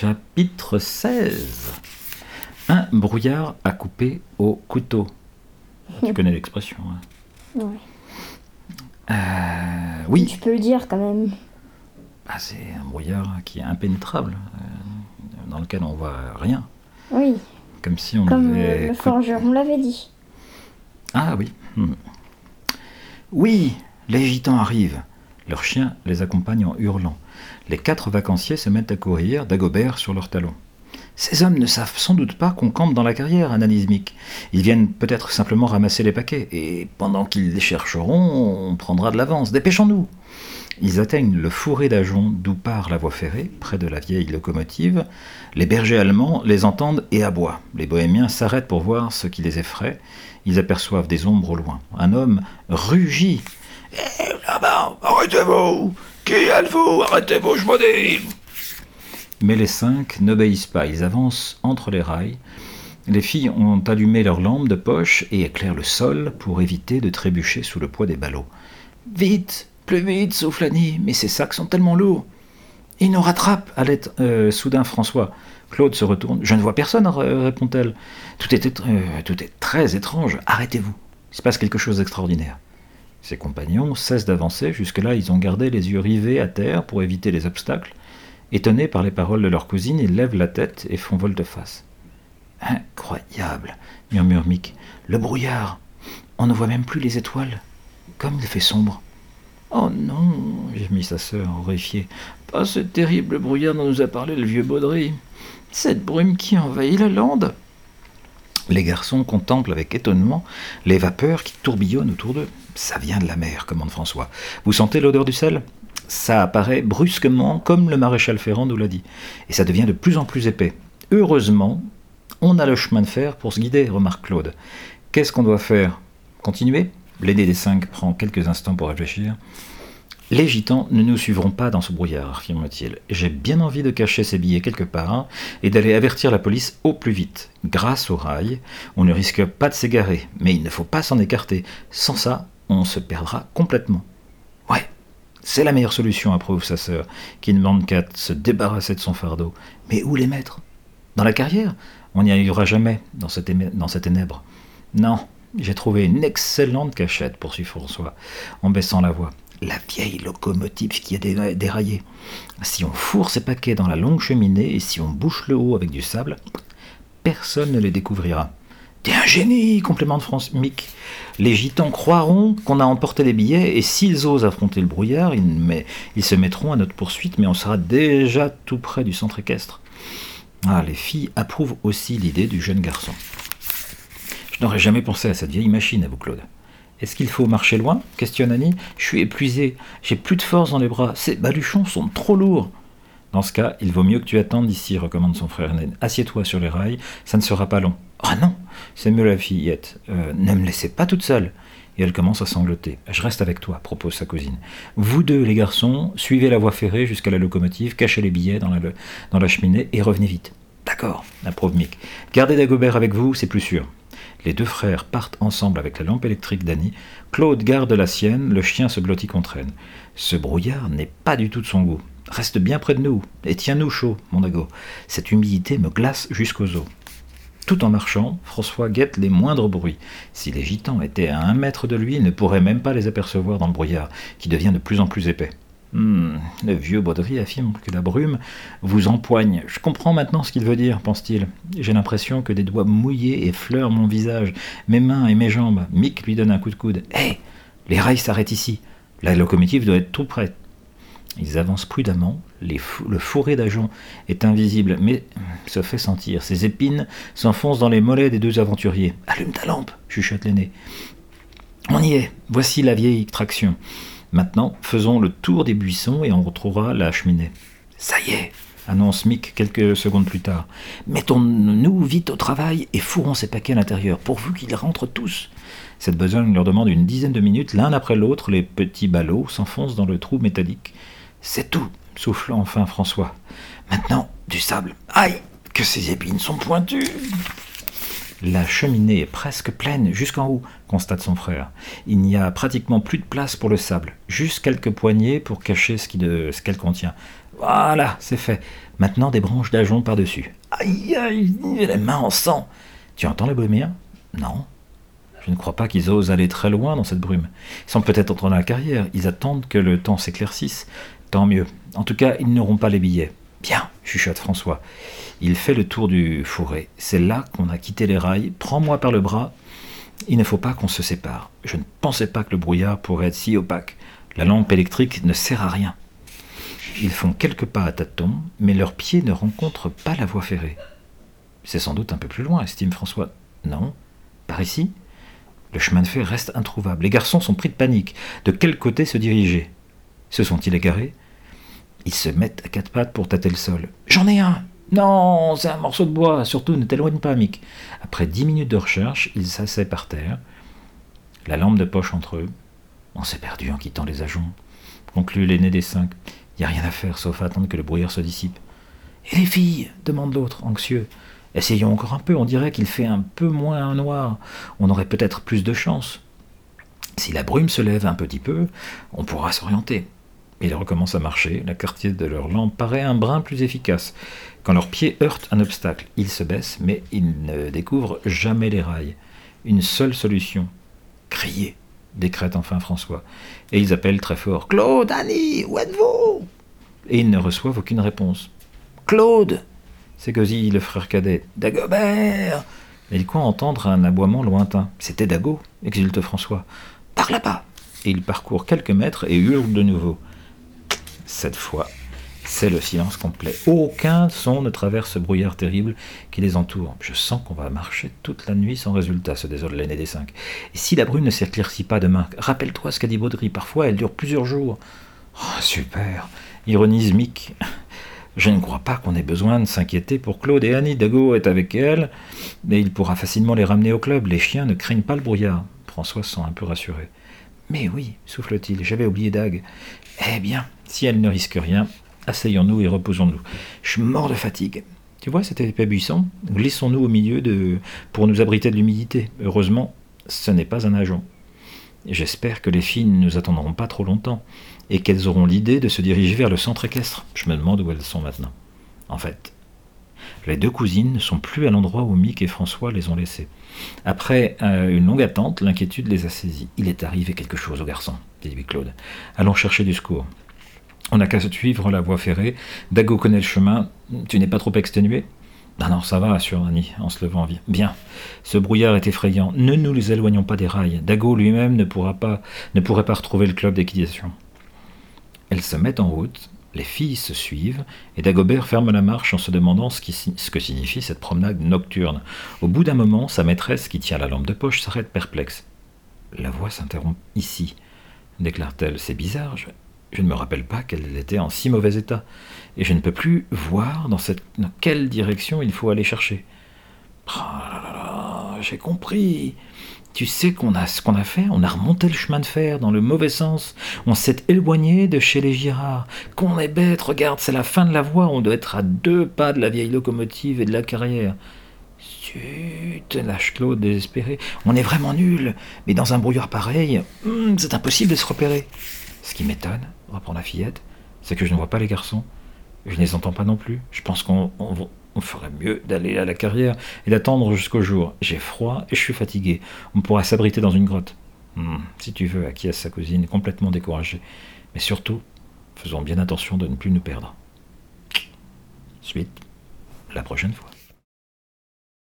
Chapitre 16 Un brouillard à couper au couteau. Tu connais l'expression. hein Ouais. Euh, oui, Tu peux le dire quand même. Ah, c'est un brouillard qui est impénétrable, euh, dans lequel on voit rien. Oui, Comme si on comme devait euh, le forgeron l'avait dit. Ah oui. Hmm. Oui, les gitans arrivent. Leurs chiens les accompagnent en hurlant. Les quatre vacanciers se mettent à courir, Dagobert sur leurs talons. Ces hommes ne savent sans doute pas qu'on campe dans la carrière, analyse Mick. Ils viennent peut-être simplement ramasser les paquets, et pendant qu'ils les chercheront, on prendra de l'avance. Dépêchons-nous Ils atteignent le fourré d'Ajon, d'où part la voie ferrée, près de la vieille locomotive. Les bergers allemands les entendent et aboient. Les bohémiens s'arrêtent pour voir ce qui les effraie. Ils aperçoivent des ombres au loin. Un homme rugit. Là-bas, arrêtez-vous Qui êtes-vous? Arrêtez-vous, je vous dis Mais les cinq n'obéissent pas. Ils avancent entre les rails. Les filles ont allumé leurs lampes de poche et éclairent le sol pour éviter de trébucher sous le poids des ballots. Vite Plus vite, souffle Annie, mais ces sacs sont tellement lourds. Ils nous rattrapent, allait euh, soudain François. Claude se retourne. Je ne vois personne, répond-elle. Tout euh, tout est très étrange. Arrêtez-vous. Il se passe quelque chose d'extraordinaire. Ses compagnons cessent d'avancer. Jusque-là, ils ont gardé les yeux rivés à terre pour éviter les obstacles. Étonnés par les paroles de leur cousine, ils lèvent la tête et font volte-face. Incroyable, murmure Mick. Le brouillard. On ne voit même plus les étoiles. Comme il fait sombre. Oh non, gémit sa sœur, horrifiée. Pas ce terrible brouillard dont nous a parlé le vieux Baudry. Cette brume qui envahit la lande. Les garçons contemplent avec étonnement les vapeurs qui tourbillonnent autour d'eux. Ça vient de la mer, commande François. Vous sentez l'odeur du sel? Ça apparaît brusquement, comme le maréchal Ferrand nous l'a dit. Et ça devient de plus en plus épais. Heureusement, on a le chemin de fer pour se guider, remarque Claude. Qu'est-ce qu'on doit faire? Continuer? L'aîné des cinq prend quelques instants pour réfléchir. Les gitans ne nous suivront pas dans ce brouillard, affirme-t-il. J'ai bien envie de cacher ces billets quelque part et d'aller avertir la police au plus vite. Grâce au rail, on ne risque pas de s'égarer, mais il ne faut pas s'en écarter. Sans ça, on se perdra complètement. Ouais, c'est la meilleure solution, approuve sa sœur, qui demande qu'à se débarrasser de son fardeau. Mais où les mettre? Dans la carrière? On n'y arrivera jamais dans ces ces ténèbres. Non, j'ai trouvé une excellente cachette, poursuit François, en baissant la voix. La vieille locomotive qui a dé- déraillé. Si on fourre ces paquets dans la longue cheminée et si on bouche le haut avec du sable, personne ne les découvrira. T'es un génie, complémente France Mick. Les gitans croiront qu'on a emporté les billets et s'ils osent affronter le brouillard, ils, ils se mettront à notre poursuite, mais on sera déjà tout près du centre équestre. Ah, les filles approuvent aussi l'idée du jeune garçon. Je n'aurais jamais pensé à cette vieille machine, avoue Claude. Est-ce qu'il faut marcher loin? Questionne Annie. Je suis épuisé, j'ai plus de force dans les bras, ces baluchons sont trop lourds. Dans ce cas, il vaut mieux que tu attendes ici, recommande son frère Ned. Assieds-toi sur les rails, ça ne sera pas long. Ah non, c'est mieux la fillette. Euh, ne me laissez pas toute seule. Et elle commence à sangloter. Je reste avec toi, propose sa cousine. Vous deux, les garçons, suivez la voie ferrée jusqu'à la locomotive, cachez les billets dans la, cheminée et revenez vite. D'accord, approuve Mick. Gardez Dagobert avec vous, c'est plus sûr. Les deux frères partent ensemble avec la lampe électrique d'Annie. Claude garde la sienne, le chien se blottit contre elle. Ce brouillard n'est pas du tout de son goût. Reste bien près de nous et tiens-nous chaud, mon Dago. Cette humidité me glace jusqu'aux os. Tout en marchant, François guette les moindres bruits. Si les gitans étaient à un mètre de lui, il ne pourrait même pas les apercevoir dans le brouillard, qui devient de plus en plus épais. Hmm, le vieux Baudry affirme que la brume vous empoigne. Je comprends maintenant ce qu'il veut dire, pense-t-il. J'ai l'impression que des doigts mouillés effleurent mon visage, mes mains et mes jambes. Mick lui donne un coup de coude. Hé Les rails s'arrêtent ici. La locomotive doit être tout prête. Ils avancent prudemment. Le fourré d'Ajon est invisible, mais se fait sentir. Ses épines s'enfoncent dans les mollets des deux aventuriers. Allume ta lampe, chuchote l'aîné. On y est. Voici la vieille traction. Maintenant, faisons le tour des buissons et on retrouvera la cheminée. Ça y est, annonce Mick quelques secondes plus tard. Mettons-nous vite au travail et fourrons ces paquets à l'intérieur, pourvu qu'ils rentrent tous. Cette besogne leur demande une dizaine de minutes, l'un après l'autre, les petits ballots s'enfoncent dans le trou métallique. C'est tout, souffle enfin François. Maintenant, du sable. Aïe, que ces épines sont pointues la cheminée est presque pleine jusqu'en haut, constate son frère. Il n'y a pratiquement plus de place pour le sable, juste quelques poignées pour cacher ce qu'elle contient. Voilà, c'est fait. Maintenant des branches d'ajonc par-dessus. Aïe, aïe, les mains en sang. Tu entends les brumières Non. Je ne crois pas qu'ils osent aller très loin dans cette brume. Ils sont peut-être en la carrière. Ils attendent que le temps s'éclaircisse. Tant mieux. En tout cas, ils n'auront pas les billets. Bien, chuchote François. Il fait le tour du fourré. C'est là qu'on a quitté les rails. Prends-moi par le bras. Il ne faut pas qu'on se sépare. Je ne pensais pas que le brouillard pourrait être si opaque. La lampe électrique ne sert à rien. Ils font quelques pas à tâtons, mais leurs pieds ne rencontrent pas la voie ferrée. C'est sans doute un peu plus loin, estime François. Non Par ici Le chemin de fer reste introuvable. Les garçons sont pris de panique. De quel côté se diriger? Se sont-ils égarés? Ils se mettent à quatre pattes pour tâter le sol. J'en ai un Non, c'est un morceau de bois. Surtout, ne t'éloigne pas, Mick. Après dix minutes de recherche, ils s'assaient par terre, la lampe de poche entre eux. On s'est perdu en quittant les ajoncs, conclut l'aîné des cinq. Il n'y a rien à faire sauf attendre que le brouillard se dissipe. Et les filles? demande l'autre, anxieux. Essayons encore un peu, on dirait qu'il fait un peu moins noir. On aurait peut-être plus de chance. Si la brume se lève un petit peu, on pourra s'orienter. Ils recommencent à marcher, la quartier de leur lampe paraît un brin plus efficace. Quand leurs pieds heurtent un obstacle, ils se baissent, mais ils ne découvrent jamais les rails. Une seule solution crier, décrète enfin François. Et ils appellent très fort Claude, Annie, où êtes-vous? Et ils ne reçoivent aucune réponse. Claude C'est Gosy, le frère cadet. Dagobert Et ils croient entendre un aboiement lointain. C'était Dago, exulte François. Par là-bas Et il parcourt quelques mètres et hurle de nouveau. Cette fois, c'est le silence complet. Aucun son ne traverse ce brouillard terrible qui les entoure. Je sens qu'on va marcher toute la nuit sans résultat, se désole l'aîné des cinq. Et si la brume ne s'éclaircit pas demain, rappelle-toi ce qu'a dit Baudry, parfois elle dure plusieurs jours. Oh, super ironise Mick. Je ne crois pas qu'on ait besoin de s'inquiéter pour Claude et Annie. Dago est avec elle, mais il pourra facilement les ramener au club. Les chiens ne craignent pas le brouillard. François se sent un peu rassuré. Mais oui, souffle-t-il, j'avais oublié Dag. Eh bien, si elle ne risque rien, asseyons-nous et reposons-nous. Je suis mort de fatigue. Tu vois cet épais buisson Glissons-nous au milieu de... pour nous abriter de l'humidité. Heureusement, ce n'est pas un agent. J'espère que les filles ne nous attendront pas trop longtemps et qu'elles auront l'idée de se diriger vers le centre équestre. Je me demande où elles sont maintenant. En fait, les deux cousines ne sont plus à l'endroit où Mick et François les ont laissées. Après euh, une longue attente, l'inquiétude les a saisies. Il est arrivé quelque chose aux garçons, dit Claude. Allons chercher du secours. On n'a qu'à suivre la voie ferrée. Dago connaît le chemin. Tu n'es pas trop exténué? Non, non, ça va, assure Annie, en se levant. Bien. Ce brouillard est effrayant. Ne nous les éloignons pas des rails. Dago lui-même ne, pourra pas, ne pourrait pas retrouver le club d'équitation. Elles se mettent en route, les filles se suivent, et Dagobert ferme la marche en se demandant ce, que signifie cette promenade nocturne. Au bout d'un moment, sa maîtresse, qui tient la lampe de poche, s'arrête perplexe. La voix s'interrompt ici, déclare-t-elle. C'est bizarre, je, ne me rappelle pas qu'elle était en si mauvais état, et je ne peux plus voir dans, quelle direction il faut aller chercher. Oh j'ai compris. Tu sais qu'on a ce qu'on a fait? On a remonté le chemin de fer dans le mauvais sens. On s'est éloigné de chez les Girards. Qu'on est bête, regarde, c'est la fin de la voie. On doit être à deux pas de la vieille locomotive et de la carrière. Zut, lâche Claude désespéré. On est vraiment nul. Mais dans un brouillard pareil, hmm, c'est impossible de se repérer. Ce qui m'étonne, reprend la fillette, c'est que je ne vois pas les garçons. Je ne les entends pas non plus. Je pense qu'on on ferait mieux d'aller à la carrière et d'attendre jusqu'au jour. J'ai froid et je suis fatigué. On pourra s'abriter dans une grotte. Hmm, si tu veux, acquiesce sa cousine, complètement découragée. Mais surtout, faisons bien attention de ne plus nous perdre. Suite, la prochaine fois.